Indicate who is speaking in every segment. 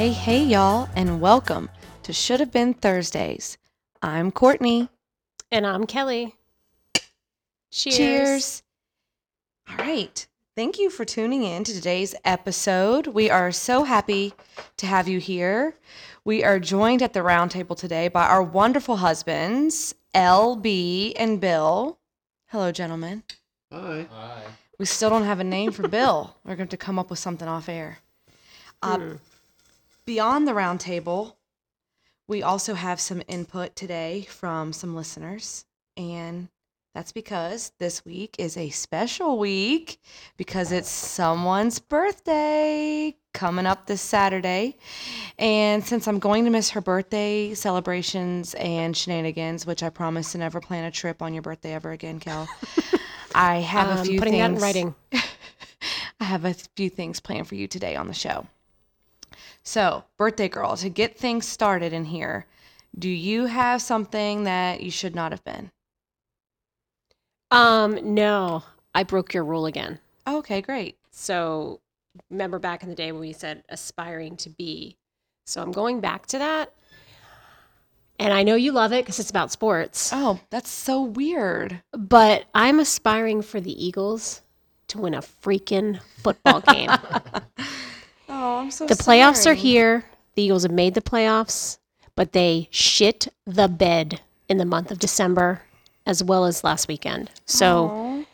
Speaker 1: Hey, hey, y'all, and welcome to Should Have Been Thursdays. I'm Courtney.
Speaker 2: And I'm Kelly. Cheers.
Speaker 1: Cheers. All right. Thank you for tuning in to today's episode. We are so happy to have you here. We are joined at the round table today by our wonderful husbands, LB and Bill. Hello, gentlemen.
Speaker 3: Hi. Hi.
Speaker 1: We still don't have a name for Bill. We're going to have to come up with something off air. Uh. Beyond the roundtable, we also have some input today from some listeners. And that's because this week is a special week because it's someone's birthday coming up this Saturday. And since I'm going to miss her birthday celebrations and shenanigans, which I promise to never plan a trip on your birthday ever again, Kel, I have a
Speaker 2: Um,
Speaker 1: few
Speaker 2: putting
Speaker 1: things.
Speaker 2: that in writing.
Speaker 1: I have a few things planned for you today on the show. So, birthday girl, to get things started in here, do you have something that you should not have been?
Speaker 2: Um, no, I broke your rule again.
Speaker 1: Okay, great.
Speaker 2: So remember back in the day when we said aspiring to be. So I'm going back to that. And I know you love it because it's about sports,
Speaker 1: Oh, that's so weird.
Speaker 2: but I'm aspiring for the Eagles to win a freaking football game.
Speaker 1: Oh, I'm so
Speaker 2: the playoffs are here. The Eagles have made the playoffs, but they shit the bed in the month of December as well as last weekend. So
Speaker 1: Aw.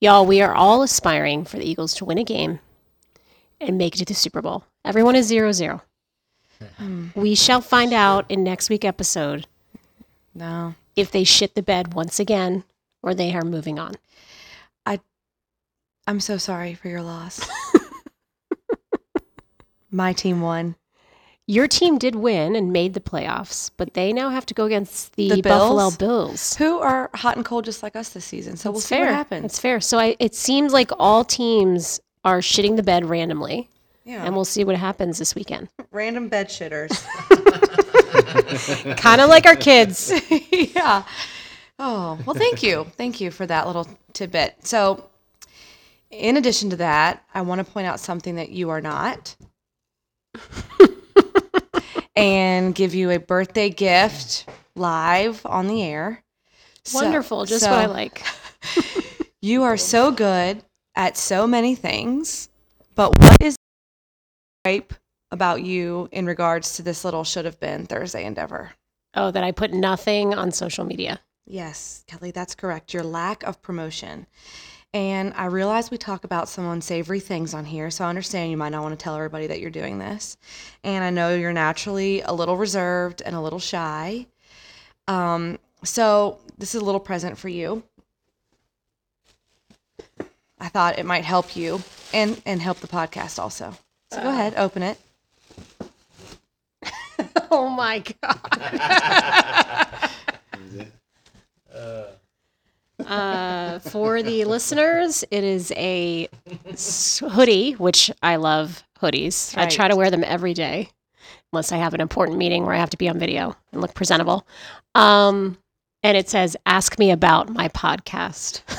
Speaker 2: Y'all, we are all aspiring for the Eagles to win a game and make it to the Super Bowl. Everyone is zero zero.
Speaker 1: Hmm.
Speaker 2: We shall find out in next week episode
Speaker 1: No.
Speaker 2: if they shit the bed once again or they are moving on.
Speaker 1: I I'm so sorry for your loss. My team won.
Speaker 2: Your team did win and made the playoffs, but they now have to go against the,
Speaker 1: The
Speaker 2: Buffalo
Speaker 1: Bills?
Speaker 2: Bills.
Speaker 1: Who are hot and cold just like us this season. So we'll
Speaker 2: It's
Speaker 1: see
Speaker 2: fair.
Speaker 1: what happens.
Speaker 2: It's fair. So I, it seems like all teams are shitting the bed randomly,
Speaker 1: yeah.
Speaker 2: and we'll see what happens this weekend.
Speaker 1: Random bed shitters.
Speaker 2: kind of like our kids.
Speaker 1: yeah. Oh, well, thank you. Thank you for that little tidbit. So, in addition to that, I want to point out something that you are not and give you a birthday gift live on the air. So-
Speaker 2: Wonderful. Just
Speaker 1: so
Speaker 2: what I like.
Speaker 1: You are so good at so many things, but what is gripe about you in regards to this little should have been Thursday endeavor?
Speaker 2: Oh, that I put nothing on social media.
Speaker 1: Yes, Kelly, that's correct. Your lack of promotion. And I realize we talk about some unsavory things on here, so I understand you might not want to tell everybody that you're doing this. And I know you're naturally a little reserved and a little shy. Um, so this is a little present for you. I thought it might help you and and help the podcast also. So go ahead, open it.
Speaker 2: Oh my god. Uh, for the listeners, it is a hoodie, which I love hoodies. I try to wear them every day, unless I have an important meeting where I have to be on video and look presentable. Um, and it says, "Ask me about my podcast."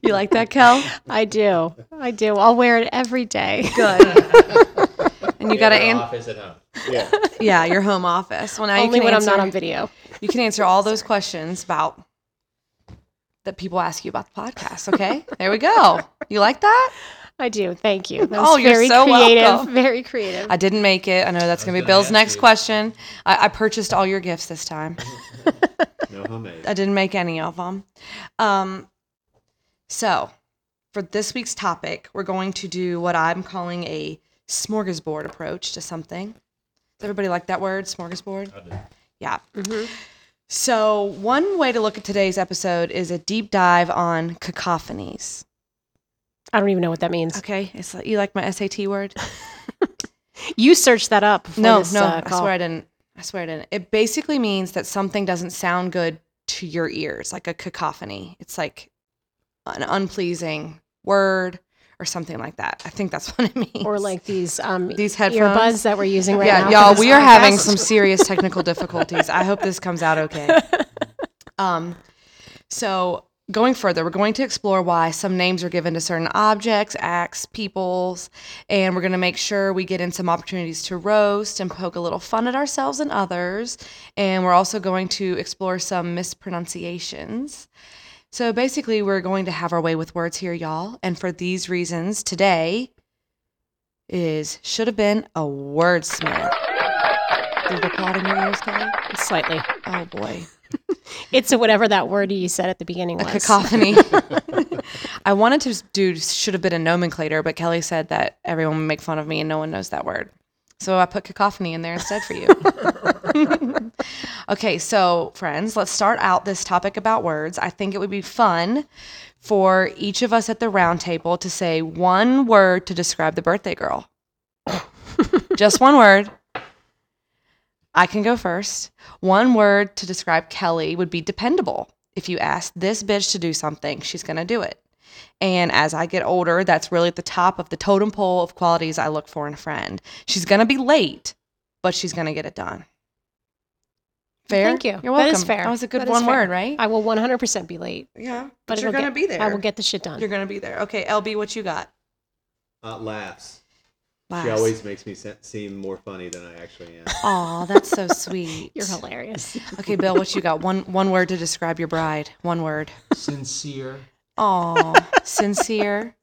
Speaker 1: You like that, Kel?
Speaker 2: I do, I do. I'll wear it every day.
Speaker 1: Good. and you got to
Speaker 3: an
Speaker 1: answer.
Speaker 3: office at home. Yeah.
Speaker 1: Yeah, your home office. Well, now you
Speaker 2: Only
Speaker 1: can
Speaker 2: when
Speaker 1: answer,
Speaker 2: I'm not on video.
Speaker 1: You can answer all those questions about that people ask you about the podcast. Okay, there we go. You like that?
Speaker 2: I do. Thank you. That was
Speaker 1: Oh, you're
Speaker 2: very
Speaker 1: so
Speaker 2: creative.
Speaker 1: welcome.
Speaker 2: Very creative.
Speaker 1: I didn't make it. I know that's gonna be Bill's next
Speaker 3: you.
Speaker 1: question. I, I purchased all your gifts this time.
Speaker 3: No homemade.
Speaker 1: I didn't make any of them. Um, so for this week's topic, we're going to do what I'm calling a smorgasbord approach to something. Does everybody like that word, smorgasbord?
Speaker 3: I did.
Speaker 1: Yeah.
Speaker 2: Mhm.
Speaker 1: So, one way to look at today's episode is a deep dive on cacophonies.
Speaker 2: I don't even know what that means.
Speaker 1: Okay, it's like, you like my SAT word?
Speaker 2: You searched that up. before
Speaker 1: no,
Speaker 2: this,
Speaker 1: no,
Speaker 2: uh,
Speaker 1: I swear I didn't. I swear I didn't. It basically means that something doesn't sound good to your ears, like a cacophony. It's like an unpleasing word or something like that. I think that's what it means.
Speaker 2: Or like these um
Speaker 1: these headphones.
Speaker 2: earbuds that we're using right
Speaker 1: yeah,
Speaker 2: now. for
Speaker 1: y'all, we are having some serious technical difficulties. I hope this comes out okay. Um, so going further, we're going to explore why some names are given to certain objects, acts, peoples, and we're going to make sure we get in some opportunities to roast and poke a little fun at ourselves and others. And we're also going to explore some mispronunciations. So basically, we're going to have our way with words here, y'all. And for these reasons, today is should have been a wordsmith. Did it applaud in your ears, Kelly?
Speaker 2: Slightly.
Speaker 1: Oh boy.
Speaker 2: It's a whatever that word you said at the beginning
Speaker 1: a
Speaker 2: was.
Speaker 1: cacophony. I wanted to do should have been a nomenclator, but Kelly said that everyone would make fun of me and no one knows that word. So I put cacophony in there instead for you. okay, so friends, let's start out this topic about words. I think it would be fun for each of us at the round table to say one word to describe the birthday girl. Just one word. I can go first. One word to describe Kelly would be dependable. If you ask this bitch to do something, she's going to do it. And as I get older, that's really at the top of the totem pole of qualities I look for in a friend. She's going to be late, but she's going to get it done. Fair?
Speaker 2: Thank you.
Speaker 1: You're welcome.
Speaker 2: is fair.
Speaker 1: That was a good
Speaker 2: That is
Speaker 1: one word, right?
Speaker 2: I will 100% be late.
Speaker 1: yeah.
Speaker 2: But,
Speaker 1: But, you're going to be there.
Speaker 2: I will get the shit done.
Speaker 1: You're going to be there. Okay, LB, what you got?
Speaker 3: Uh, laughs.
Speaker 1: Last.
Speaker 3: She always makes me se- seem more funny than I actually am.
Speaker 1: Aw, that's so sweet.
Speaker 2: You're hilarious.
Speaker 1: Okay, Bill, what you got? One one word to describe your bride. One word.
Speaker 4: Sincere.
Speaker 1: Aw, sincere.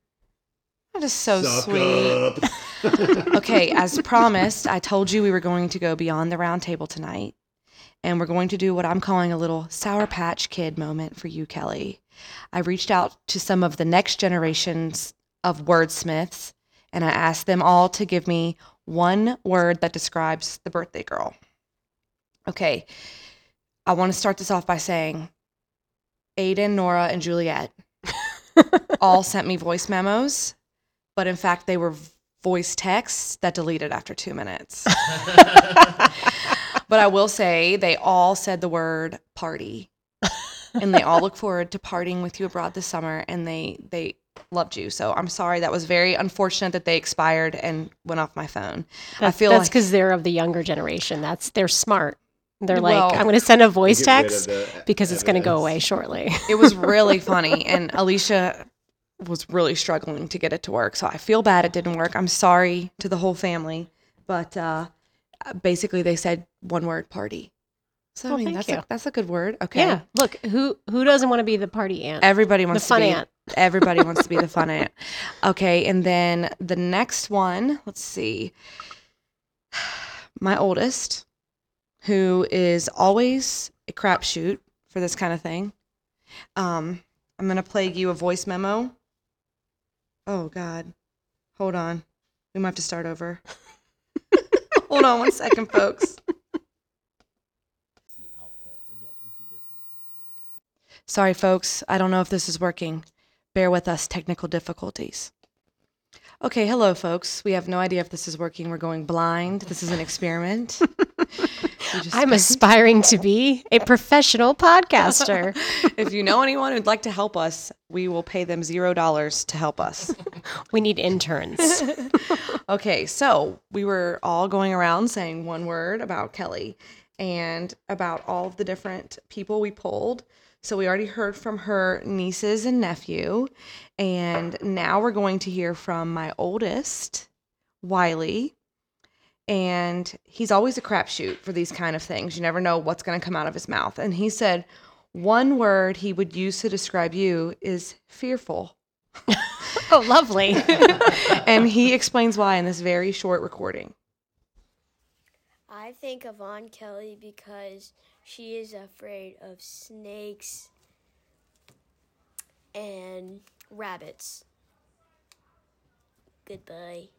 Speaker 1: That is so
Speaker 3: Suck
Speaker 1: sweet. okay, as promised, I told you we were going to go beyond the round table tonight. And we're going to do what I'm calling a little Sour Patch Kid moment for you, Kelly. I reached out to some of the next generations of wordsmiths and I asked them all to give me one word that describes the birthday girl. Okay, I want to start this off by saying Aiden, Nora, and Juliet all sent me voice memos, but in fact, they were voice texts that deleted after two minutes. but I will say they all said the word party. and they all look forward to partying with you abroad this summer and they they loved you. So I'm sorry that was very unfortunate that they expired and went off my phone. I
Speaker 2: That's,
Speaker 1: feel
Speaker 2: that's
Speaker 1: like
Speaker 2: because they're of the younger generation. That's they're smart. They're
Speaker 1: Well-
Speaker 2: like, I'm going to send a voice
Speaker 3: Get rid of
Speaker 2: text
Speaker 3: the
Speaker 2: because it's going to go away shortly.
Speaker 1: it was really funny and Alicia was really struggling to get it to work. So I feel bad it didn't work. I'm sorry to the whole family, but uh basically they said one word party. So I
Speaker 2: Oh,
Speaker 1: mean
Speaker 2: thank
Speaker 1: that's
Speaker 2: you.
Speaker 1: a, that's a good word. Okay.
Speaker 2: Yeah. Look, who who doesn't want to be the party aunt?
Speaker 1: Everybody
Speaker 2: the
Speaker 1: wants
Speaker 2: fun
Speaker 1: to be a fun
Speaker 2: aunt.
Speaker 1: everybody wants to be the fun aunt. Okay, and then the next one, let's see. My oldest, who is always a crapshoot for this kind of thing. Um, I'm gonna play you a voice memo. Oh God, hold on. We might have to start over. hold on one second, folks. Sorry, folks. I don't know if this is working. Bear with us, technical difficulties. Okay, hello, folks. We have no idea if this is working. We're going blind. This is an experiment.
Speaker 2: I'm aspiring to be a professional podcaster.
Speaker 1: if you know anyone who'd like to help us, we will pay them zero dollars to help us.
Speaker 2: we need interns.
Speaker 1: Okay, so we were all going around saying one word about Kelly and about all of the different people we pulled. So we already heard from her nieces and nephew, and now we're going to hear from my oldest, Wiley. And he's always a crapshoot for these kind of things. You never know what's going to come out of his mouth. And he said one word he would use to describe you is fearful.
Speaker 2: oh, lovely.
Speaker 1: and he explains why in this very short recording.
Speaker 5: I think of Aunt Kelly because she is afraid of snakes and rabbits. Goodbye.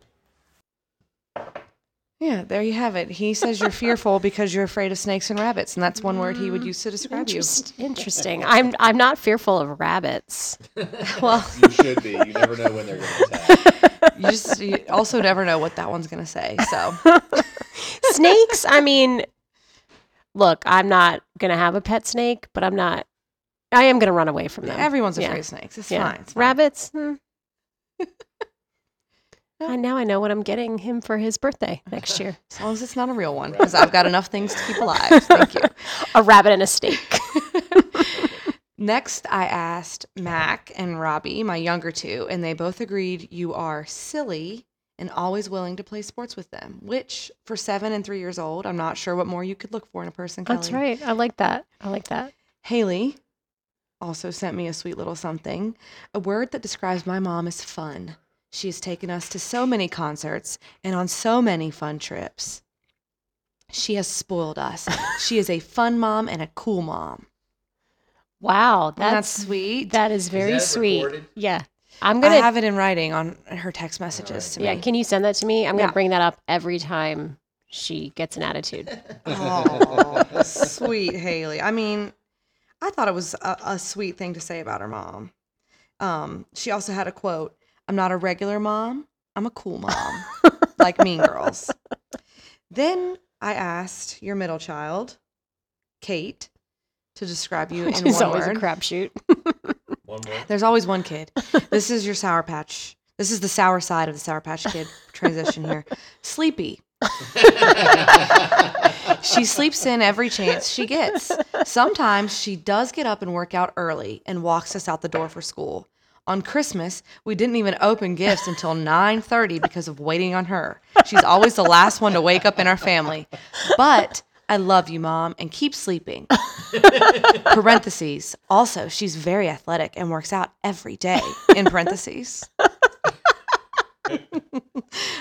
Speaker 1: Yeah, there you have it. He says you're fearful because you're afraid of snakes and rabbits, and that's one word he would use to describe you.
Speaker 2: Interest- interesting. I'm I'm not fearful of rabbits.
Speaker 1: Well,
Speaker 3: You should be. You never know when they're going to attack.
Speaker 1: you just you also never know what that one's gonna say. So
Speaker 2: Snakes, I mean, look, I'm not gonna have a pet snake, but I'm not. I am gonna run away from them.
Speaker 1: everyone's
Speaker 2: Yeah.
Speaker 1: afraid of snakes. It's
Speaker 2: Yeah.
Speaker 1: fine. It's fine.
Speaker 2: Rabbits. hmm. Oh. And now I know what I'm getting him for his birthday next year:
Speaker 1: As long as it's not a real one, because I've got enough things to keep alive. Thank you.
Speaker 2: a rabbit and a steak.
Speaker 1: Next, I asked Mac and Robbie, my younger two, and they both agreed you are silly and always willing to play sports with them, which for seven and three years old, I'm not sure what more you could look for in a person.
Speaker 2: That's right. I like that. I like that.
Speaker 1: Haley also sent me a sweet little something. A word that describes my mom is fun. She has taken us to so many concerts and on so many fun trips. She has spoiled us. she is a fun mom and a cool mom.
Speaker 2: Wow,
Speaker 1: Isn't
Speaker 2: that's
Speaker 1: sweet.
Speaker 2: that is very
Speaker 3: that
Speaker 2: sweet.
Speaker 3: recorded?
Speaker 2: Yeah, I'm gonna.
Speaker 1: have it in writing on her text messages to
Speaker 2: yeah, can you send that to me? I'm
Speaker 1: Yeah.
Speaker 2: gonna bring that up every time she gets an attitude.
Speaker 1: Oh, sweet Haley. I mean, I thought it was a, a sweet thing to say about her mom. Um, she also had a quote I'm not a regular mom, I'm a cool mom, like Mean Girls. Then I asked your middle child, Kate, to describe you in
Speaker 2: She's
Speaker 1: one
Speaker 2: always a crapshoot.
Speaker 3: One more.
Speaker 1: There's always one kid. This is your Sour Patch. This is the sour side of the Sour Patch Kid transition here. Sleepy. She sleeps in every chance she gets. Sometimes she does get up and work out early and walks us out the door for school. On Christmas, we didn't even open gifts until 9:30 because of waiting on her. She's always the last one to wake up in our family. But I love you, mom, and keep sleeping. parentheses. Also, she's very athletic and works out every day. In parentheses.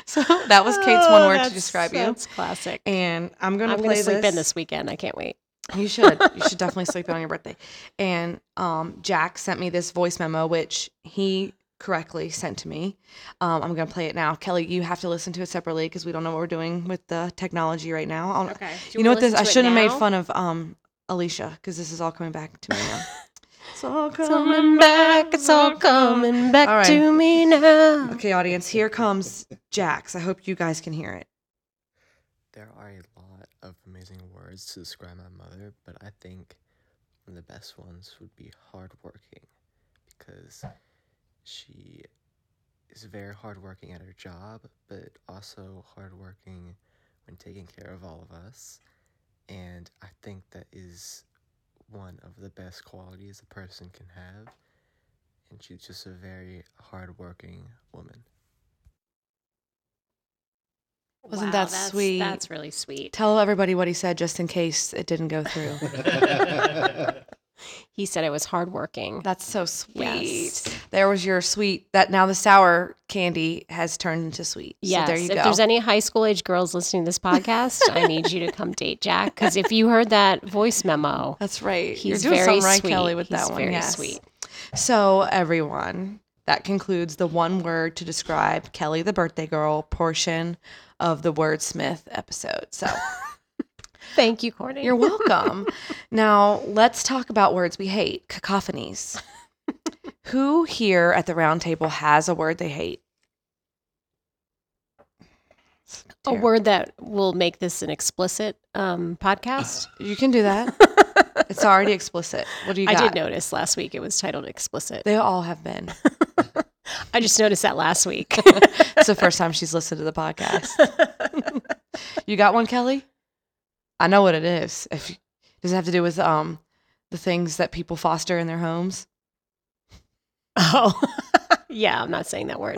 Speaker 1: so that was Kate's one
Speaker 2: Oh,
Speaker 1: word to describe you.
Speaker 2: That's classic.
Speaker 1: And I'm gonna
Speaker 2: I'm
Speaker 1: play
Speaker 2: gonna sleep
Speaker 1: this.
Speaker 2: in this weekend. I can't wait.
Speaker 1: You should. You should definitely sleep in on your birthday. And um, Jack sent me this voice memo, which he correctly sent to me. Um, I'm going to play it now. Kelly, you have to listen to it separately because we don't know what we're doing with the technology right now. I'll-
Speaker 2: Okay.
Speaker 1: You, know what this? I shouldn't have made fun of um, Alicia because this is all coming back to me now. it's all
Speaker 2: Coming back, it's all coming back
Speaker 1: All right.
Speaker 2: to me now.
Speaker 1: Okay, audience, here comes Jax. I hope you guys can hear it.
Speaker 4: There are a lot of amazing words to describe my mother, but I think one of the best ones would be hardworking because she is very hardworking at her job, but also hardworking when taking care of all of us. And I think that is one of the best qualities a person can have. And she's just a very hardworking woman.
Speaker 1: Wasn't that
Speaker 2: that's,
Speaker 1: sweet?
Speaker 2: That's really sweet.
Speaker 1: Tell everybody what he said just in case it didn't go through.
Speaker 2: He said it was hardworking.
Speaker 1: That's so sweet.
Speaker 2: Yes.
Speaker 1: There was your sweet. That now the sour candy has turned into sweet.
Speaker 2: Yes.
Speaker 1: So there you go.
Speaker 2: If
Speaker 1: go.
Speaker 2: there's any high school age girls listening to this podcast, I need you to come date Jack because if you heard that voice memo,
Speaker 1: That's right.
Speaker 2: he's
Speaker 1: You're doing
Speaker 2: very
Speaker 1: something right,
Speaker 2: sweet.
Speaker 1: Kelly, with
Speaker 2: He's
Speaker 1: that one.
Speaker 2: Very
Speaker 1: yes.
Speaker 2: sweet.
Speaker 1: So everyone, that concludes the one word to describe Kelly the birthday girl portion of the Wordsmith episode. So
Speaker 2: Thank you, Courtney.
Speaker 1: you're welcome. now let's talk about words we hate. Cacophonies. Who here at the round table has a word they hate?
Speaker 2: A word that will make this an explicit um, podcast.
Speaker 1: You can do that. It's already explicit. What do you
Speaker 2: I did notice last week it was titled explicit.
Speaker 1: They all have been.
Speaker 2: I just noticed that last week.
Speaker 1: It's the first time she's listened to the podcast. you got one, Kelly? I know what it is. If does it have to do with um the things that people foster in their homes?
Speaker 2: oh, yeah, I'm not saying that word.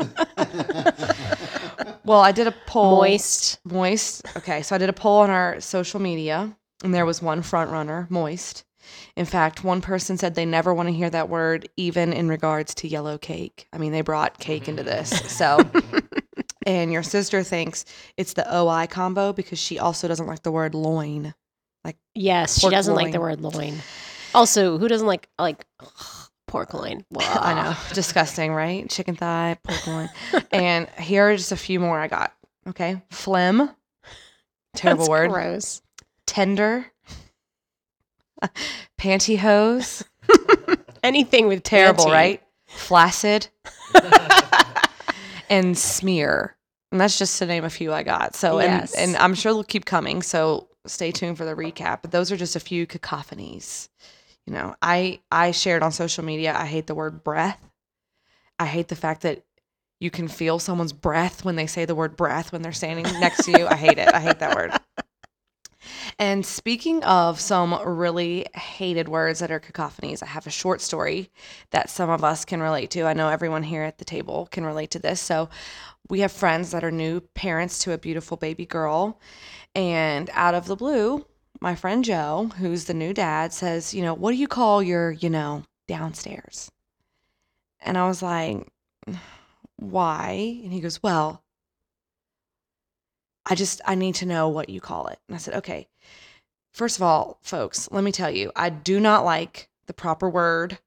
Speaker 1: Well, I did a poll.
Speaker 2: Moist.
Speaker 1: Moist. Okay, so I did a poll on our social media, and there was one front runner, moist. In fact, one person said they never want to hear that word, even in regards to yellow cake. I mean, they brought cake into this. So, and your sister thinks it's the OI combo because she also doesn't like the word loin.
Speaker 2: Like, yes, she doesn't like the word loin. Also, who doesn't like like pork loin?
Speaker 1: I know, disgusting, right? Chicken thigh, pork loin. and here are just a few more I got. Okay, phlegm, terrible
Speaker 2: That's
Speaker 1: word.
Speaker 2: Gross.
Speaker 1: Tender, pantyhose.
Speaker 2: Anything with
Speaker 1: terrible,
Speaker 2: panty.
Speaker 1: right? Flaccid and smear. And that's just to name a few I got. So
Speaker 2: Yes.
Speaker 1: and and I'm sure they'll keep coming. So stay tuned for the recap. But those are just a few cacophonies. You know, I I shared on social media I hate the word breath. I hate the fact that you can feel someone's breath when they say the word breath when they're standing next to you. I hate it. I hate that word. And speaking of some really hated words that are cacophonies, I have a short story that some of us can relate to. I know everyone here at the table can relate to this. So, we have friends that are new parents to a beautiful baby girl. And out of the blue, my friend Joe, who's the new dad, says, You know, what do you call your, you know, downstairs? And I was like, Why? And he goes, Well, I just, I need to know what you call it. And I said, Okay. First of all, folks, let me tell you, I do not like the proper word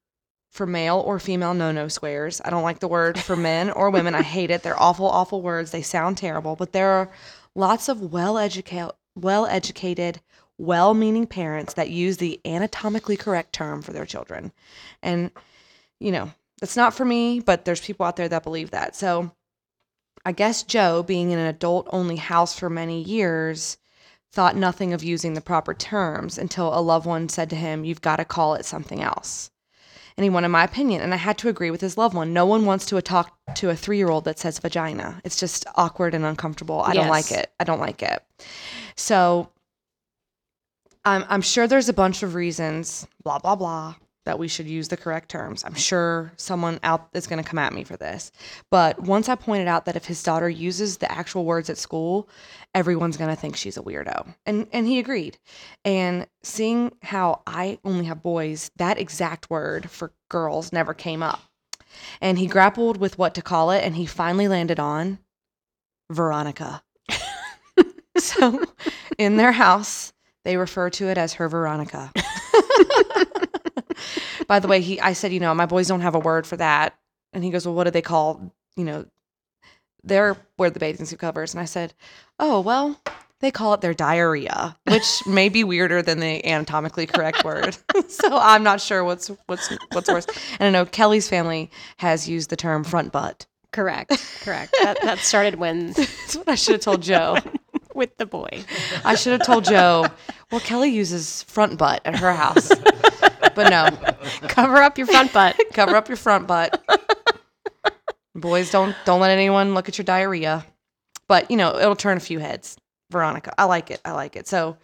Speaker 1: for male or female no no squares. I don't like the word for men or women. I hate it. They're awful, awful words. They sound terrible, but there are lots of well educated, well educated, well meaning parents that use the anatomically correct term for their children. And, you know, it's not for me, but there's people out there that believe that. So I guess Joe, being in an adult only house for many years, thought nothing of using the proper terms until a loved one said to him, You've got to call it something else. And he wanted my opinion, and I had to agree with his loved one. No one wants to talk to a three year old that says vagina. It's just awkward and uncomfortable. I don't like it. I don't like it. So I'm, I'm sure there's a bunch of reasons, blah, blah, blah, that we should use the correct terms. I'm sure someone out is going to come at me for this. But once I pointed out that if his daughter uses the actual words at school, everyone's going to think she's a weirdo. And and he agreed. And seeing how I only have boys, that exact word for girls never came up. And he grappled with what to call it and he finally landed on Veronica. so in their house, they refer to it as her Veronica. By the way, he I said, you know, my boys don't have a word for that. And he goes, Well, what do they call, you know, their wear the bathing suit covers? And I said, Oh, well, they call it their diarrhea, which may be weirder than the anatomically correct word. so I'm not sure what's what's what's worse. And I know Kelly's family has used the term front butt.
Speaker 2: Correct. Correct. that, that started when
Speaker 1: That's what I should have told Joe.
Speaker 2: with the boy.
Speaker 1: I should have told Joe, well, Kelly uses front butt at her house. But no,
Speaker 2: Cover up your front butt.
Speaker 1: cover up your front butt. Boys, don't don't let anyone look at your diarrhea. But you know, it'll turn a few heads. Veronica. I like it. I like it. So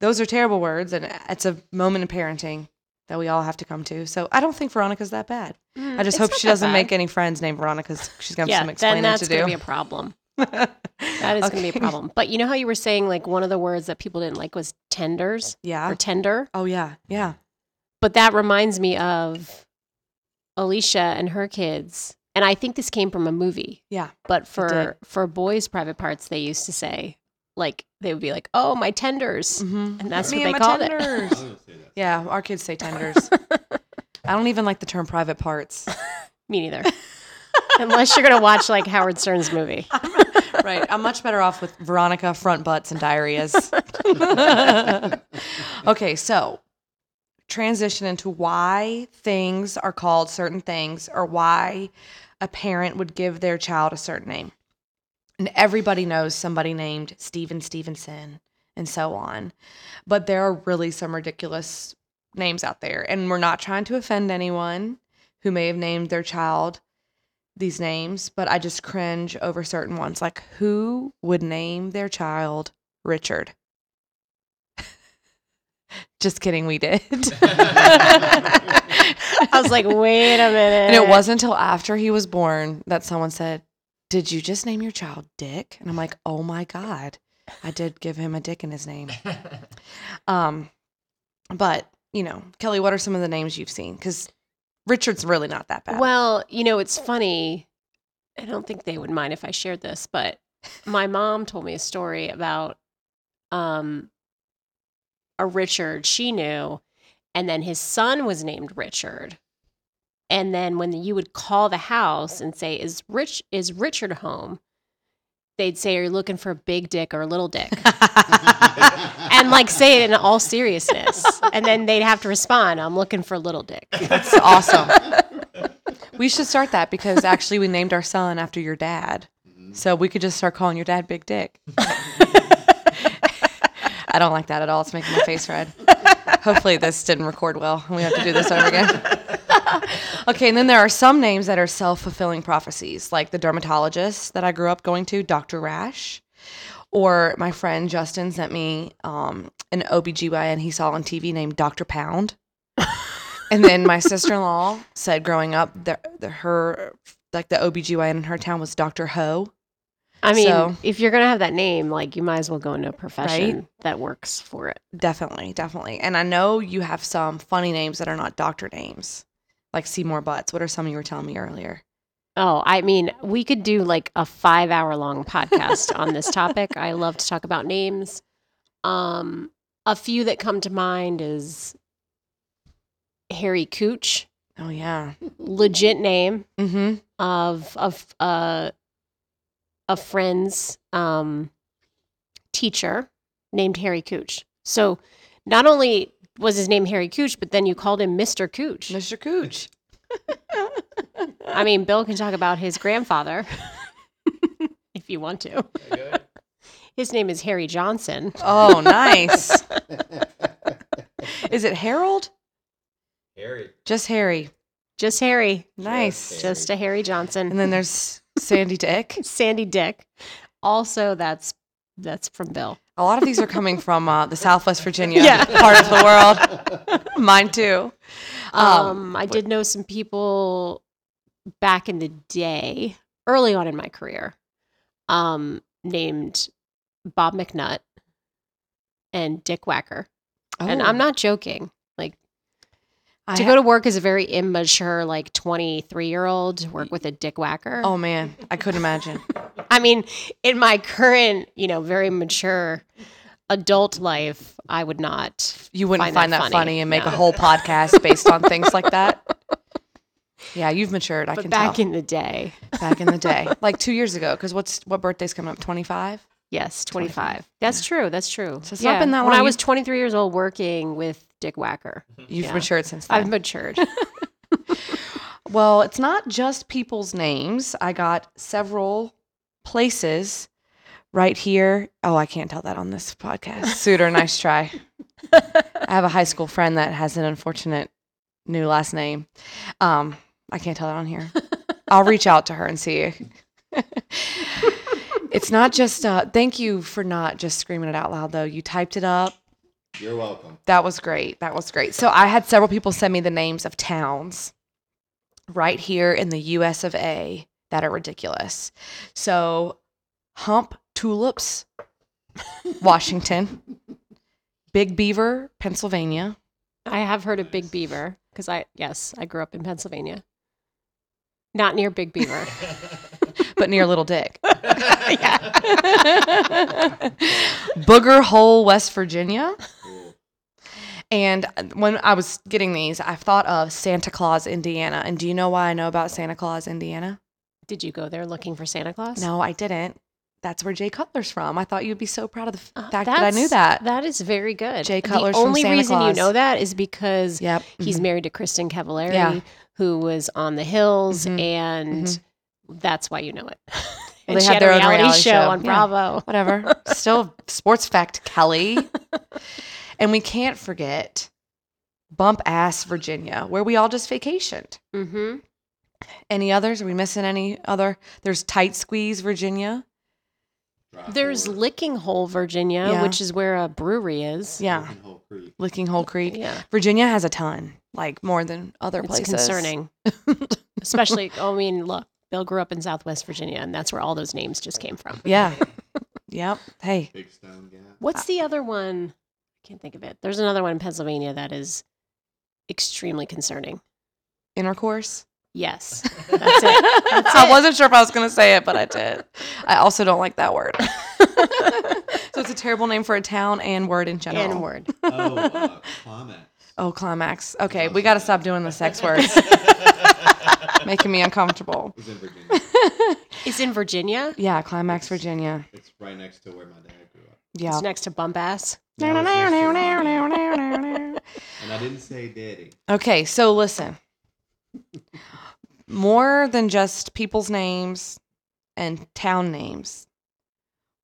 Speaker 1: those are terrible words and it's a moment in parenting that we all have to come to. So I don't think Veronica's that bad. Mm, I just hope she doesn't make any friends named Veronica she's gonna have
Speaker 2: Yeah,
Speaker 1: some
Speaker 2: then that's
Speaker 1: to
Speaker 2: going to be a problem. That is going to be a problem. But you know how you were saying like one of the words that people didn't like was tenders
Speaker 1: Yeah.
Speaker 2: or tender?
Speaker 1: Oh yeah. Yeah.
Speaker 2: But that reminds me of Alicia and her kids. And I think this came from a movie.
Speaker 1: Yeah.
Speaker 2: But for for boys' private parts, they used to say like they would be like, "Oh, my tenders,"
Speaker 1: Mm-hmm.
Speaker 2: and that's
Speaker 1: Me
Speaker 2: what they
Speaker 1: my
Speaker 2: called it.
Speaker 1: Tenders.
Speaker 3: don't say that.
Speaker 1: Yeah, our kids say tenders. I don't even like the term private parts.
Speaker 2: Me neither. Unless you're gonna watch like Howard Stern's movie.
Speaker 1: right. I'm much better off with Veronica, front butts, and diarrheas. okay, so transition into why things are called certain things or why a parent would give their child a certain name. And everybody knows somebody named Steven Stevenson and so on. But there are really some ridiculous names out there. And we're not trying to offend anyone who may have named their child these names, but I just cringe over certain ones. Like, who would name their child Richard? Just kidding, we did.
Speaker 2: I was like, wait a minute.
Speaker 1: and it wasn't until after he was born that someone said, Did you just name your child Dick? And I'm like, Oh my God, I did give him a dick in his name. Um, but, you know, Kelly, what are some of the names you've seen? Because Richard's really not that bad.
Speaker 2: Well, you know, it's funny. I don't think they would mind if I shared this, but my mom told me a story about um a Richard she knew, and then his son was named Richard. And then when you would call the house and say, "Is Rich is Richard home?" They'd say, "Are you looking for a big dick or a little dick?" and like say it in all seriousness. And then they'd have to respond, "I'm looking for a little dick."
Speaker 1: That's awesome. we should start that because actually we named our son after your dad. Mm-hmm. So we could just start calling your dad Big Dick. I don't like that at all. It's making my face red. Hopefully this didn't record well we have to do this over again. okay, and then there are some names that are self-fulfilling prophecies, like the dermatologist that I grew up going to, Dr. Rash, Or my friend Justin sent me um, an OBGYN he saw on TV named Dr. Pound. and then my sister in law said growing up, the, the, her, like the OBGYN in her town was Dr. Ho.
Speaker 2: I mean,
Speaker 1: So-
Speaker 2: if you're gonna have that name, like you might as well go into a profession that works for it.
Speaker 1: Definitely, definitely. And I know you have some funny names that are not doctor names, like Seymour Butts. What are some you were telling me earlier?
Speaker 2: Oh, I mean, we could do like a five hour long podcast on this topic. I love to talk about names. Um, a few that come to mind is Harry Cooch,
Speaker 1: Oh, yeah.
Speaker 2: legit name
Speaker 1: Mm-hmm.
Speaker 2: of of uh, a friend's um, teacher named Harry Cooch. So not only was his name Harry Cooch, but then you called him Mr. Cooch.
Speaker 1: Mr. Cooch.
Speaker 2: I mean, Bill can talk about his grandfather if you want to. His name is Harry Johnson.
Speaker 1: Oh, nice. Is it Harold?
Speaker 3: Harry.
Speaker 1: Just Harry.
Speaker 2: Just Harry.
Speaker 1: Nice.
Speaker 3: Harry.
Speaker 2: Just a Harry Johnson.
Speaker 1: And then there's Sandy Dick.
Speaker 2: Sandy Dick. Also, that's that's from Bill.
Speaker 1: A lot of these are coming from uh, the Southwest Virginia
Speaker 2: Yeah.
Speaker 1: part of the world. Mine too.
Speaker 2: Um,
Speaker 1: Um,
Speaker 2: I did know some people back in the day, early on in my career, um, named Bob McNutt and Dick Whacker. And
Speaker 1: Oh,
Speaker 2: I'm not joking.
Speaker 1: I
Speaker 2: to go to work as a very immature, like 23 year old, work with a Dick Whacker.
Speaker 1: Oh man, I couldn't imagine.
Speaker 2: I mean, in my current, you know, very mature adult life, I would not.
Speaker 1: You wouldn't
Speaker 2: Find
Speaker 1: find,
Speaker 2: that
Speaker 1: that,
Speaker 2: funny.
Speaker 1: funny, and make
Speaker 2: No.
Speaker 1: a whole podcast based on things like that. Yeah, you've matured. I
Speaker 2: But
Speaker 1: can
Speaker 2: back
Speaker 1: tell.
Speaker 2: in the day,
Speaker 1: back in the day, like two years ago. Because what's what birthday's coming up? Twenty five.
Speaker 2: yes, 25. That's true. That's true.
Speaker 1: So it's not been that
Speaker 2: When. I was 23 years old working with Dick Whacker,
Speaker 1: You've
Speaker 2: Yeah.
Speaker 1: matured since then.
Speaker 2: I've matured.
Speaker 1: well, it's not just people's names. I got several places right here. Oh, I can't tell that on this podcast. Suitor, nice try. I have a high school friend that has an unfortunate new last name. Um, I can't tell that on here. I'll reach out to her and see. it's not just. Uh, thank you for not just screaming it out loud, though. You typed it up.
Speaker 3: You're welcome.
Speaker 1: That was great. That was great. So I had several people send me the names of towns right here in the US of A that are ridiculous. So Hump Tulips, Washington, Big Beaver, Pennsylvania.
Speaker 2: I have heard of Big Beaver because I, yes, I grew up in Pennsylvania. Not near Big Beaver.
Speaker 1: but near Little Dick. Booger Hole, West Virginia. And when I was getting these, I thought of Santa Claus, Indiana. And do you know why I know about Santa Claus, Indiana?
Speaker 2: Did you go there looking for Santa Claus?
Speaker 1: No, I didn't. That's where Jay Cutler's from. I thought you'd be so proud of the
Speaker 2: Uh,
Speaker 1: fact that I knew that.
Speaker 2: That is very good.
Speaker 1: Jay Cutler's
Speaker 2: the only reason
Speaker 1: Claus.
Speaker 2: you know that is because
Speaker 1: Yep.
Speaker 2: he's
Speaker 1: mhm.
Speaker 2: married to Kristin Cavallari,
Speaker 1: Yeah.
Speaker 2: who was on The Hills,
Speaker 1: Mhm,
Speaker 2: and
Speaker 1: mhm.
Speaker 2: that's why you know it.
Speaker 1: Well, they had
Speaker 2: had
Speaker 1: their own
Speaker 2: reality,
Speaker 1: reality
Speaker 2: show,
Speaker 1: show.
Speaker 2: on
Speaker 1: Yeah.
Speaker 2: Bravo.
Speaker 1: Whatever. Still sports fact, Kelly. and we can't forget Bumpass, Virginia, where we all just vacationed.
Speaker 2: hmm
Speaker 1: Any others? Are we missing any other? There's Tight Squeeze, Virginia.
Speaker 2: There's. Licking Hole, Virginia,
Speaker 1: Yeah.
Speaker 2: which is where a brewery is.
Speaker 1: Yeah.
Speaker 3: Licking Hole Creek.
Speaker 1: Licking Hole Creek.
Speaker 2: Yeah.
Speaker 1: Virginia has a ton, like more than other
Speaker 2: It's
Speaker 1: places.
Speaker 2: concerning. Especially, I mean, look, Bill grew up in Southwest Virginia, and that's where all those names just came from.
Speaker 1: yeah. yep. Hey,
Speaker 3: Big Stone Gap.
Speaker 2: What's the other one? I can't think of it. There's another one in Pennsylvania that is extremely concerning.
Speaker 1: intercourse.
Speaker 2: Yes, that's it. That's
Speaker 1: I
Speaker 2: it.
Speaker 1: wasn't sure if I was going to say it, but I did. I also don't like that word. so it's a terrible name for a town and word in general.
Speaker 2: And word.
Speaker 3: Oh, uh, Climax.
Speaker 1: Oh, climax. Okay, we got to stop doing the sex words, making me uncomfortable.
Speaker 3: It's in Virginia.
Speaker 2: It's in Virginia.
Speaker 1: Yeah, climax, Virginia.
Speaker 3: It's right next to where my dad grew up.
Speaker 1: Yeah.
Speaker 2: It's next to Bumpass.
Speaker 3: No, it's next to Virginia. And I didn't say daddy.
Speaker 1: Okay, so listen. More than just people's names and town names.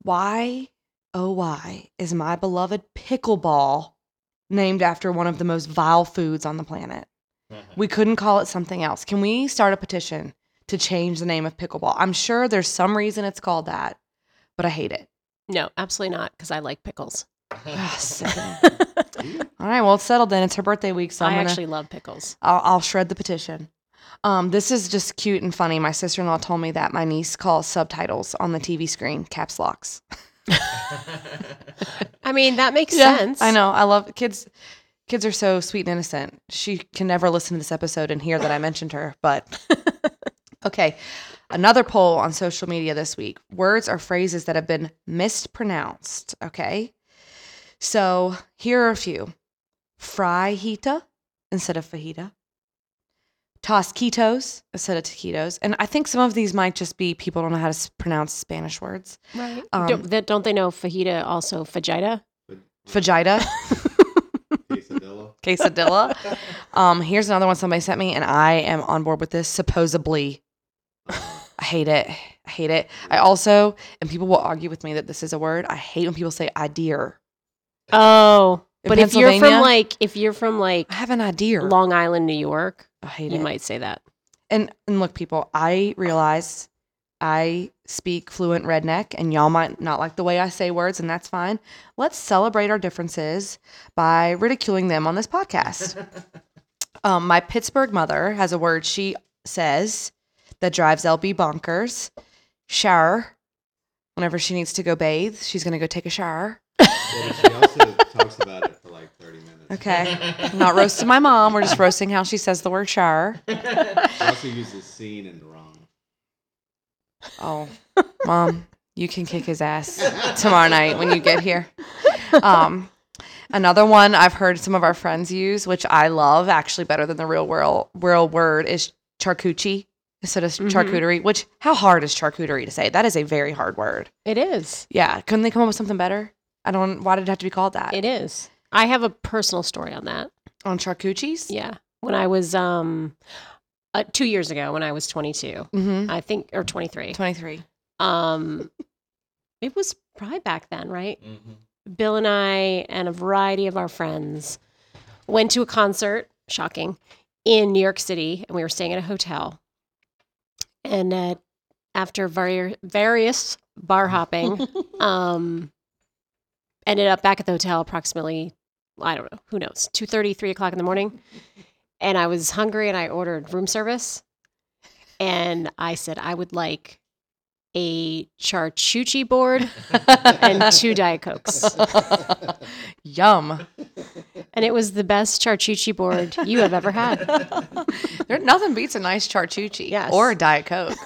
Speaker 1: Why, oh, why is my beloved pickleball named after one of the most vile foods on the planet? Uh-huh. We couldn't call it something else. Can we start a petition to change the name of pickleball? I'm sure there's some reason it's called that, but I hate it.
Speaker 2: No, absolutely not, because I like pickles.
Speaker 1: Ah, sickening. All right, well, it's settled then. It's her birthday week, so I'm
Speaker 2: I
Speaker 1: gonna,
Speaker 2: actually love pickles.
Speaker 1: I'll, I'll shred the petition. Um, this is just cute and funny. My sister in law told me that my niece calls subtitles on the TV screen caps locks.
Speaker 2: I mean, that makes sense.
Speaker 1: I know. I love kids. Kids are so sweet and innocent. She can never listen to this episode and hear that I mentioned her, but okay. Another poll on social media this week words or phrases that have been mispronounced. Okay. So here are a few fryhita instead of fajita, tosquitos instead of taquitos. And I think some of these might just be people don't know how to pronounce Spanish words.
Speaker 2: Right.
Speaker 1: Um,
Speaker 2: don't, that, don't they know fajita also fajita?
Speaker 1: Fajita,
Speaker 3: Quesadilla.
Speaker 1: quesadilla. Um, here's another one somebody sent me, and I am on board with this. Supposedly, I hate it. I hate it. I also, and people will argue with me that this is a word. I hate when people say idea.
Speaker 2: Oh,
Speaker 1: In
Speaker 2: but if you're from like if you're from like
Speaker 1: I have an idea.
Speaker 2: Long Island, New York,
Speaker 1: I hate
Speaker 2: you
Speaker 1: it.
Speaker 2: might say that.
Speaker 1: And and look, people, I realize I speak fluent redneck, and y'all might not like the way I say words, and that's fine. Let's celebrate our differences by ridiculing them on this podcast. um, my Pittsburgh mother has a word she says that drives LB bonkers. Shower. Whenever she needs to go bathe, she's gonna go take a shower.
Speaker 3: Well, she also talks about it for like 30 minutes.
Speaker 1: Okay. I'm not roasting my mom. We're just roasting how she says the word shower.
Speaker 3: She also uses seen and wrong.
Speaker 1: Oh, mom, you can kick his ass tomorrow night when you get here. Um, another one I've heard some of our friends use, which I love actually better than the real world real word, is charcuterie instead of
Speaker 2: Mhm.
Speaker 1: charcuterie. Which how hard is charcuterie to say? That is a very hard word.
Speaker 2: It is.
Speaker 1: Yeah, couldn't they come up with something better? I don't. Why did it have to be called that?
Speaker 2: It is. I have a personal story on that.
Speaker 1: On charcuteries?
Speaker 2: Yeah. When I was um uh, 2 years ago when I was 22.
Speaker 1: Mm-hmm.
Speaker 2: I think or 23.
Speaker 1: Twenty three.
Speaker 2: Um it was probably back then, right? Bill and I and a variety of our friends went to a concert, shocking, in New York City, and we were staying at a hotel. And uh, after vari- various bar hopping, um, ended up back at the hotel approximately, I don't know, who knows, 2.30, 3 o'clock in the morning. And I was hungry and I ordered room service. And I said, I would like a charcuterie board and two Diet Cokes.
Speaker 1: Yum.
Speaker 2: And it was the best charcuterie board you have ever had.
Speaker 1: There nothing beats a nice charcuterie
Speaker 2: Yes.
Speaker 1: or a diet coke.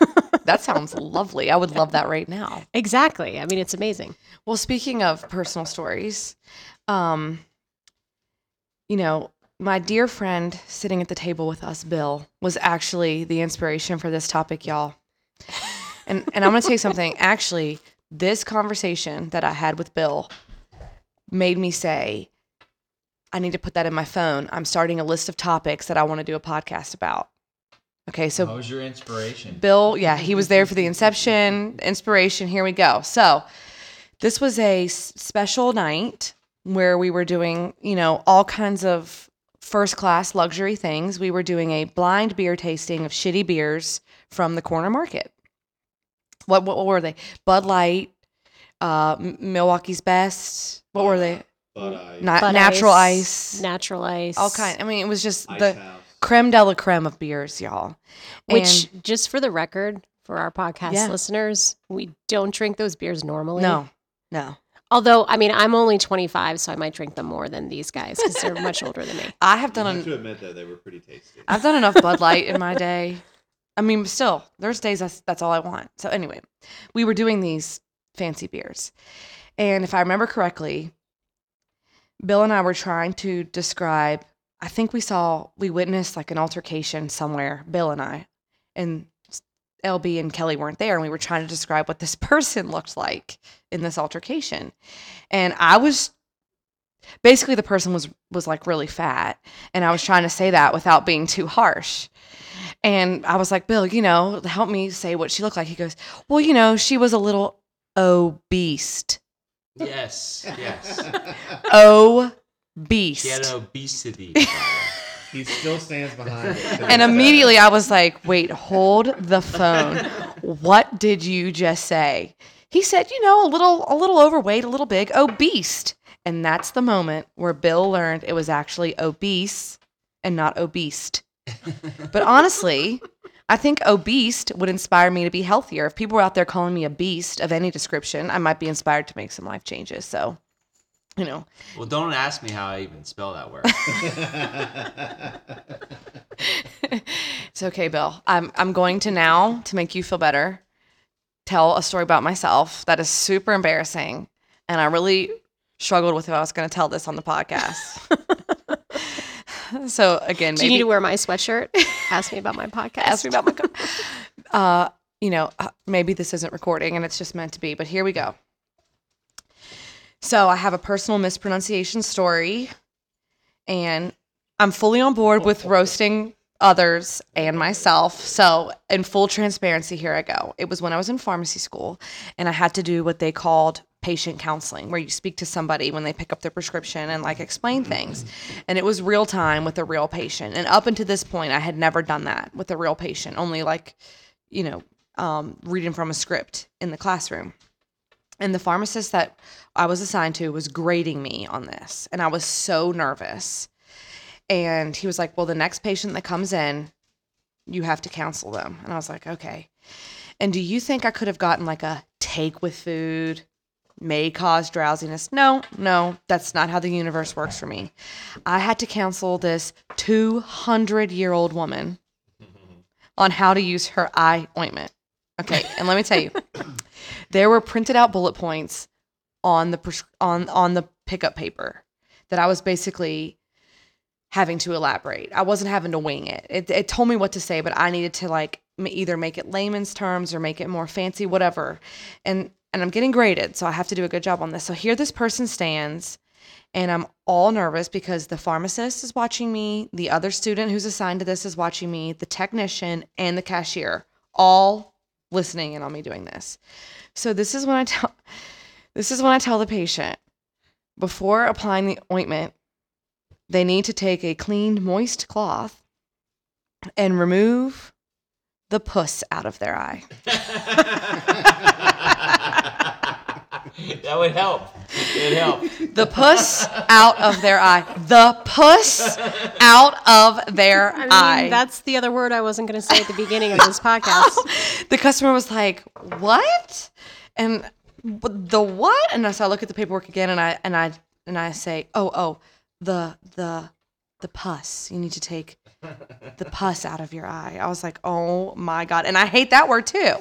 Speaker 1: that sounds lovely. I would love that right now.
Speaker 2: Exactly. I mean, it's amazing.
Speaker 1: Well, speaking of personal stories, um, you know, my dear friend sitting at the table with us, Bill, was actually the inspiration for this topic, y'all. And and I'm gonna tell you something. Actually, this conversation that I had with Bill made me say, I need to put that in my phone. I'm starting a list of topics that I want to do a podcast about. Okay, so
Speaker 6: what was your inspiration?
Speaker 1: Bill, yeah, he was there for the inception, inspiration. Here we go. So, this was a special night where we were doing, you know, all kinds of first class luxury things. We were doing a blind beer tasting of shitty beers from the corner market. What what were they? Bud Light, uh, Milwaukee's Best. What were they?
Speaker 3: But I.
Speaker 1: Na-
Speaker 2: Bud
Speaker 1: natural
Speaker 2: ice,
Speaker 1: ice.
Speaker 2: Natural ice.
Speaker 1: all kind. I mean, it was just
Speaker 3: Ice
Speaker 1: the
Speaker 3: House.
Speaker 1: creme de la creme of beers, y'all.
Speaker 2: Which,
Speaker 1: And-
Speaker 2: just for the record, for our podcast
Speaker 1: Yeah.
Speaker 2: listeners, we don't drink those beers normally.
Speaker 1: no, no.
Speaker 2: Although, I mean, I'm only 25, so I might drink them more than these guys because they're much older than me.
Speaker 1: I have
Speaker 3: I
Speaker 1: done
Speaker 3: have
Speaker 1: an,
Speaker 3: to admit that they were pretty tasty.
Speaker 1: I've done enough Bud Light in my day. I mean, still, there's days that's, that's all I want. So, anyway, we were doing these fancy beers. And if I remember correctly, Bill and I were trying to describe, I think we saw, we witnessed like an altercation somewhere, Bill and I. And LB and Kelly weren't there. And we were trying to describe what this person looked like in this altercation. And I was basically the person was was like really fat and i was trying to say that without being too harsh and i was like bill you know help me say what she looked like he goes well you know she was a little obese
Speaker 6: Yes, yes.
Speaker 1: obese
Speaker 6: She had obesity.
Speaker 3: He still stands behind it.
Speaker 1: and immediately i was like wait hold the phone what did you just say he said, you know, a little a little overweight, a little big, obese. And that's the moment where Bill learned it was actually obese and not obese. But honestly, I think obese would inspire me to be healthier. If people were out there calling me a beast of any description, I might be inspired to make some life changes. So, you know,
Speaker 6: Well, don't ask me how I even spell that word.
Speaker 1: it's okay, Bill. I'm I'm going to now to make you feel better. Tell a story about myself that is super embarrassing, and I really struggled with if I was going to tell this on the podcast. so again,
Speaker 2: Do you need to wear my sweatshirt? Ask me about my podcast.
Speaker 1: ask me about my. Uh, you know, uh, maybe this isn't recording and it's just meant to be, but here we go. So I have a personal mispronunciation story, and I'm fully on board with roasting others and myself. So, in full transparency, here I go. It was when I was in pharmacy school, and I had to do what they called patient counseling, where you speak to somebody when they pick up their prescription and like explain things. And it was real time with a real patient. And up until this point, I had never done that with a real patient, only like, you know, um, reading from a script in the classroom. And the pharmacist that I was assigned to was grading me on this. And I was so nervous. And he was like, Well, the next patient that comes in, you have to counsel them. And I was like, Okay. And do you think I could have gotten like a take with food? May cause drowsiness. No, no, that's not how the universe works for me. I had to counsel this 200 year old woman on how to use her eye ointment. Okay, and let me tell you, there were printed out bullet points on the pres- on on the pickup paper that I was basically having to elaborate. I wasn't having to wing it. It, it told me what to say, but I needed to like either make it layman's terms or make it more fancy, whatever. And and I'm getting graded, so I have to do a good job on this. So here this person stands and I'm all nervous because the pharmacist is watching me, the other student who's assigned to this is watching me, the technician and the cashier all listening in on me doing this. So this is when I tell this is when I tell the patient before applying the ointment, they need to take a clean, moist cloth and remove the puss out of their eye.
Speaker 6: that would help. It'd help.
Speaker 1: The puss out of their eye. The puss out of their
Speaker 2: I mean,
Speaker 1: eye.
Speaker 2: that's the other word I wasn't going to say at the beginning of this podcast.
Speaker 1: the customer was like, "What?" And the what? And so I look at the paperwork again, and I and I and I say, "Oh, oh, the the the pus. You need to take the pus out of your eye." I was like, "Oh my god!" And I hate that word too.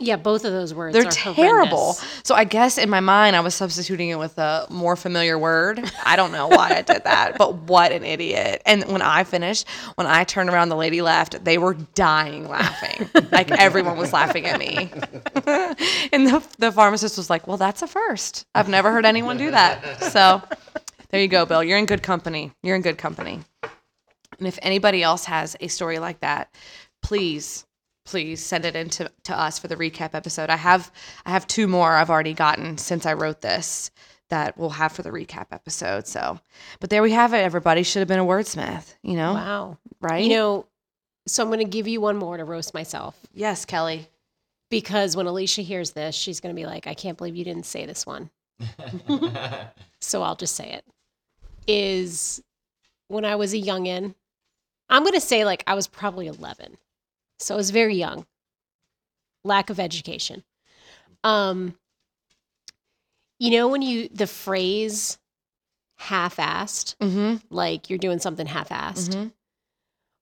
Speaker 2: Yeah, both of those words
Speaker 1: They're
Speaker 2: are
Speaker 1: terrible.
Speaker 2: horrendous.
Speaker 1: So I guess in my mind, I was substituting it with a more familiar word. I don't know why I did that, but what an idiot. And when I finished, when I turned around, the lady left. They were dying laughing. like everyone was laughing at me. and the, the pharmacist was like, well, that's a first. I've never heard anyone do that. So there you go, Bill. You're in good company. You're in good company. And if anybody else has a story like that, please, please send it in to, to us for the recap episode. I have I have two more I've already gotten since I wrote this that we'll have for the recap episode. So but there we have it, everybody. Should have been a wordsmith, you know?
Speaker 2: Wow.
Speaker 1: Right?
Speaker 2: You know, so I'm going to give you one more to roast myself
Speaker 1: yes, Kelly.
Speaker 2: because when Alicia hears this, she's going to be like, I can't believe you didn't say this one. So I'll just say it. Is when I was a youngin', I'm going to say like I was probably 11. So I was very young. Lack of education. Um you know when you the phrase half-assed,
Speaker 1: Mm-hmm.
Speaker 2: like you're doing something half-assed.
Speaker 1: mm-hmm.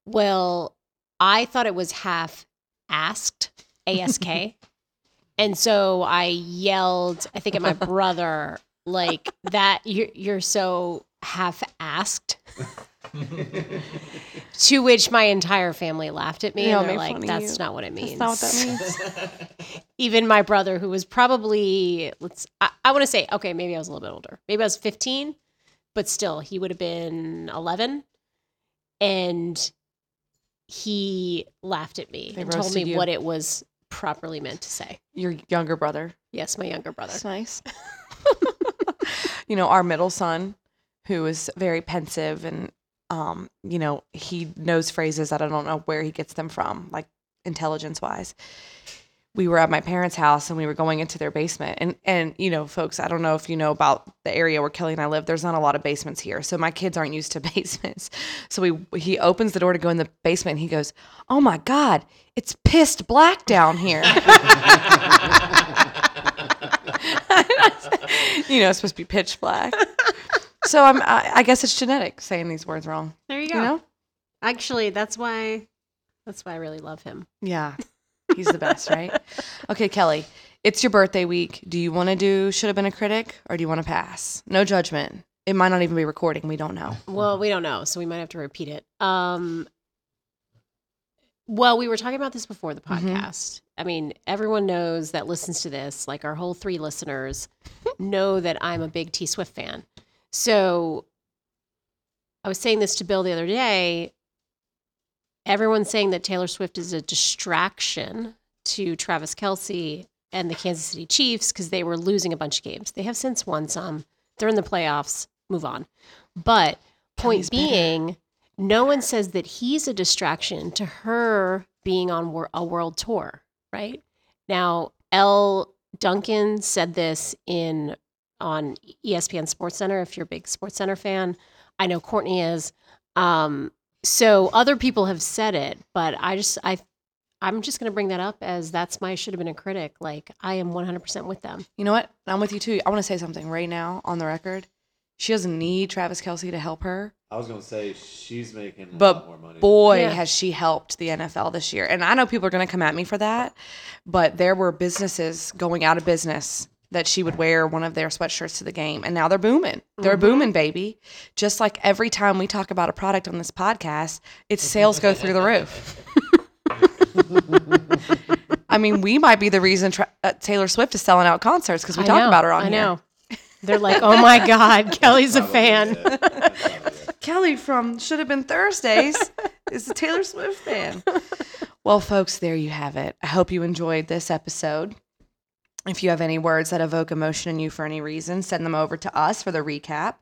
Speaker 2: Well, I thought it was half asked, ASK. and so I yelled, I think at my brother, like that you're, you're so half asked. to which my entire family laughed at me
Speaker 1: Yeah,
Speaker 2: and they're like, that's not what it means.
Speaker 1: That's not what that means.
Speaker 2: Even my brother, who was probably, let's, I, I want to say, okay, maybe I was a little bit older. Maybe I was 15, but still, he would have been 11. And he laughed at me
Speaker 1: They
Speaker 2: and told me
Speaker 1: you.
Speaker 2: what it was properly meant to say.
Speaker 1: Your younger brother.
Speaker 2: Yes, my younger brother.
Speaker 1: That's nice. you know, our middle son, who is very pensive and, um, you know, he knows phrases that I don't know where he gets them from, like intelligence wise. we were at my parents' house and we were going into their basement. And and you know, folks, I don't know if you know about the area where Kelly and I live. There's not a lot of basements here, so my kids aren't used to basements. So we he opens the door to go in the basement. and He goes, "Oh my God, it's pissed black down here." you know, it's supposed to be pitch black. So I'm, I, I guess it's genetic saying these words wrong.
Speaker 2: There you go.
Speaker 1: You know?
Speaker 2: Actually, that's why that's why I really love him.
Speaker 1: Yeah. He's the best, right? Okay, Kelly, it's your birthday week. Do you want to do should have been a critic or do you want to pass? No judgment. It might not even be recording. We don't know.
Speaker 2: Well, we don't know, so we might have to repeat it. Um well, we were talking about this before the
Speaker 1: Mhm.
Speaker 2: podcast. I mean, everyone knows that listens to this, like our whole three listeners know that I'm a big T Swift fan. So I was saying this to Bill the other day. Everyone's saying that Taylor Swift is a distraction to Travis Kelce and the Kansas City Chiefs because they were losing a bunch of games. They have since won some. They're in the playoffs. Move on. But point
Speaker 1: Kelly's
Speaker 2: being, no one says that he's a distraction to her being on a world tour, right? Now, Elle Duncan said this in on ESPN Sports Center. If you're a big Sports Center fan, I know Courtney is. Um, so other people have said it, but I just I I'm just going to bring that up as that's my should have been a critic. Like I am 100% with them.
Speaker 1: You know what? I'm with you too. I want to say something right now on the record. She doesn't need Travis Kelce to help her.
Speaker 3: I was gonna say she's making a
Speaker 1: But
Speaker 3: lot more money.
Speaker 1: Boy,
Speaker 2: Yeah.
Speaker 1: has she helped the NFL this year. And I know people are going to come at me for that, but there were businesses going out of business that she would wear one of their sweatshirts to the game. And now they're booming. They're
Speaker 2: Mhm.
Speaker 1: booming, baby. Just like every time we talk about a product on this podcast, its sales go through the roof. I mean, we might be the reason tra- uh, Taylor Swift is selling out concerts because we
Speaker 2: I
Speaker 1: talk
Speaker 2: know,
Speaker 1: about her on
Speaker 2: I
Speaker 1: here.
Speaker 2: know. They're like, "Oh my god, Kelly's a fan."
Speaker 3: it. That's probably it.
Speaker 1: Kelly from Should Have Been Thursdays is a Taylor Swift fan. Well, folks, there you have it. I hope you enjoyed this episode. If you have any words that evoke emotion in you for any reason, send them over to us for the recap.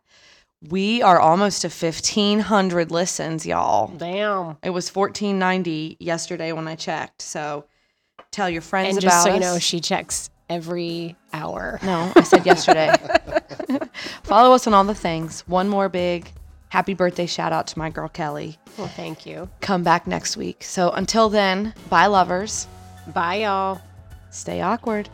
Speaker 1: We are almost to 1,500 listens, y'all.
Speaker 2: Damn.
Speaker 1: It was 1,490 yesterday when I checked. So tell your friends
Speaker 2: And
Speaker 1: about
Speaker 2: just so you
Speaker 1: us.
Speaker 2: know, she checks every hour.
Speaker 1: No, I said yesterday. Follow us on all the things. One more big happy birthday shout out to my girl Kelly.
Speaker 2: Well, thank you.
Speaker 1: Come back next week. So until then, bye, lovers.
Speaker 2: Bye, y'all.
Speaker 1: Stay awkward.